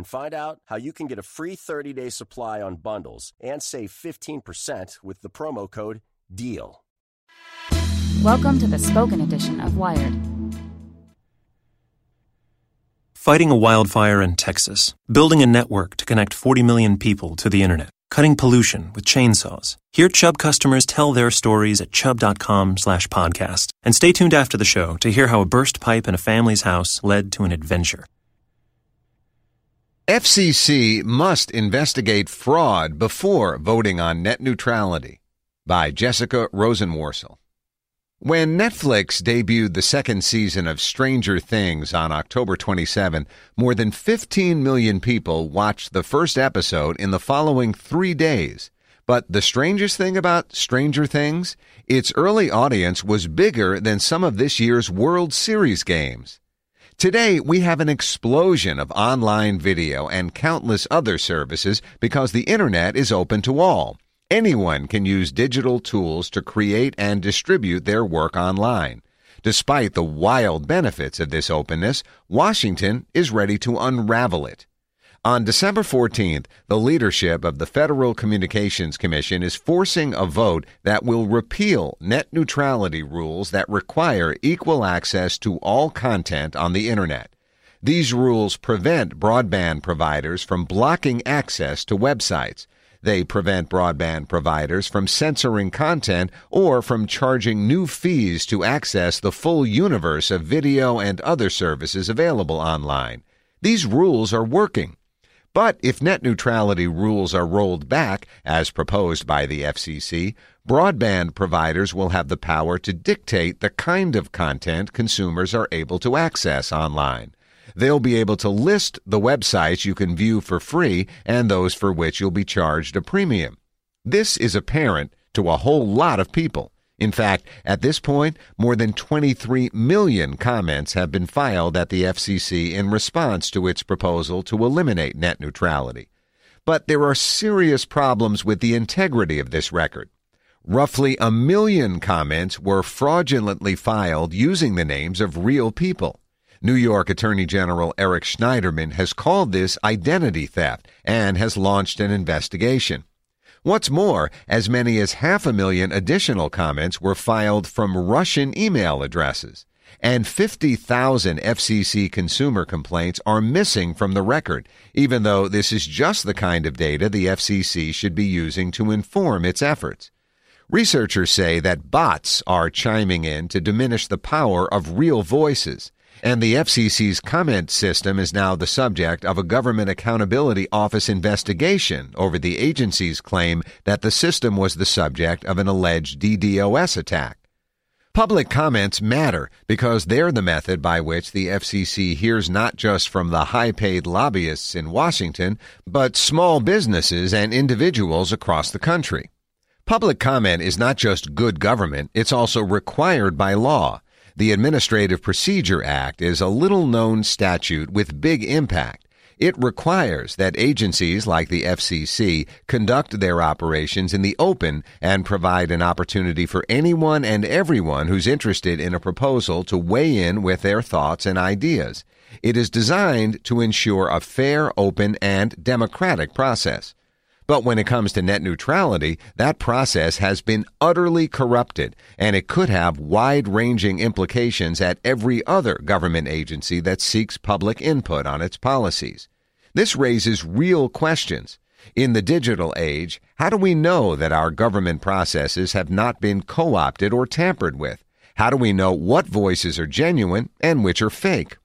and find out how you can get a free 30-day supply on bundles and save 15% with the promo code DEAL. Welcome to the spoken edition of Wired. Fighting a wildfire in Texas, building a network to connect 40 million people to the internet, cutting pollution with chainsaws. Hear Chubb customers tell their stories at chubb.com slash podcast. And stay tuned after the show to hear how a burst pipe in a family's house led to an adventure. FCC must investigate fraud before voting on net neutrality by Jessica Rosenworcel. When Netflix debuted the second season of Stranger Things on October 27, more than 15 million people watched the first episode in the following three days. But the strangest thing about Stranger Things, its early audience was bigger than some of this year's World Series games. Today, we have an explosion of online video and countless other services because the internet is open to all. Anyone can use digital tools to create and distribute their work online. Despite the wild benefits of this openness, Washington is ready to unravel it. On December 14th, the leadership of the Federal Communications Commission is forcing a vote that will repeal net neutrality rules that require equal access to all content on the Internet. These rules prevent broadband providers from blocking access to websites. They prevent broadband providers from censoring content or from charging new fees to access the full universe of video and other services available online. These rules are working. But if net neutrality rules are rolled back, as proposed by the FCC, broadband providers will have the power to dictate the kind of content consumers are able to access online. They'll be able to list the websites you can view for free and those for which you'll be charged a premium. This is apparent to a whole lot of people. In fact, at this point, more than 23 million comments have been filed at the FCC in response to its proposal to eliminate net neutrality. But there are serious problems with the integrity of this record. Roughly a million comments were fraudulently filed using the names of real people. New York Attorney General Eric Schneiderman has called this identity theft and has launched an investigation. What's more, as many as half a million additional comments were filed from Russian email addresses, and 50,000 FCC consumer complaints are missing from the record, even though this is just the kind of data the FCC should be using to inform its efforts. Researchers say that bots are chiming in to diminish the power of real voices. And the FCC's comment system is now the subject of a Government Accountability Office investigation over the agency's claim that the system was the subject of an alleged DDoS attack. Public comments matter because they're the method by which the FCC hears not just from the high paid lobbyists in Washington, but small businesses and individuals across the country. Public comment is not just good government, it's also required by law. The Administrative Procedure Act is a little known statute with big impact. It requires that agencies like the FCC conduct their operations in the open and provide an opportunity for anyone and everyone who's interested in a proposal to weigh in with their thoughts and ideas. It is designed to ensure a fair, open, and democratic process. But when it comes to net neutrality, that process has been utterly corrupted, and it could have wide ranging implications at every other government agency that seeks public input on its policies. This raises real questions. In the digital age, how do we know that our government processes have not been co opted or tampered with? How do we know what voices are genuine and which are fake?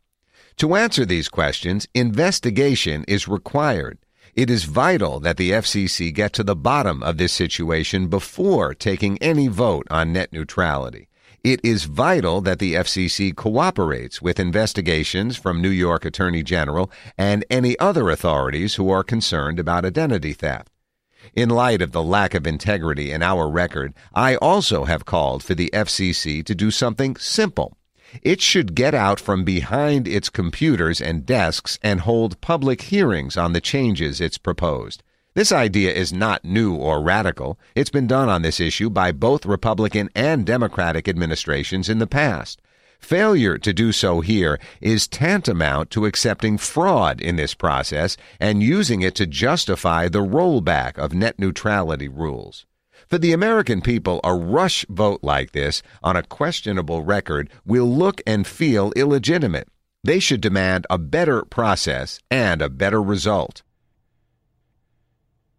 To answer these questions, investigation is required. It is vital that the FCC get to the bottom of this situation before taking any vote on net neutrality. It is vital that the FCC cooperates with investigations from New York Attorney General and any other authorities who are concerned about identity theft. In light of the lack of integrity in our record, I also have called for the FCC to do something simple. It should get out from behind its computers and desks and hold public hearings on the changes it's proposed. This idea is not new or radical. It's been done on this issue by both Republican and Democratic administrations in the past. Failure to do so here is tantamount to accepting fraud in this process and using it to justify the rollback of net neutrality rules. For the American people, a rush vote like this on a questionable record will look and feel illegitimate. They should demand a better process and a better result.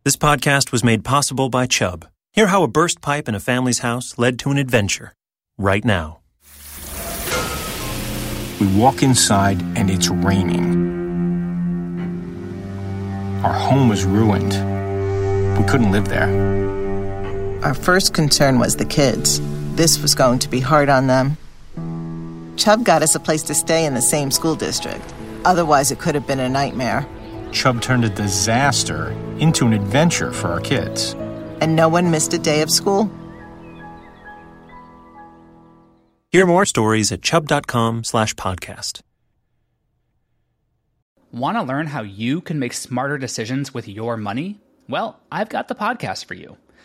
This podcast was made possible by Chubb. Hear how a burst pipe in a family's house led to an adventure right now. We walk inside and it's raining. Our home was ruined. We couldn't live there. Our first concern was the kids. This was going to be hard on them. Chubb got us a place to stay in the same school district. Otherwise, it could have been a nightmare. Chubb turned a disaster into an adventure for our kids. And no one missed a day of school? Hear more stories at chubb.com slash podcast. Want to learn how you can make smarter decisions with your money? Well, I've got the podcast for you.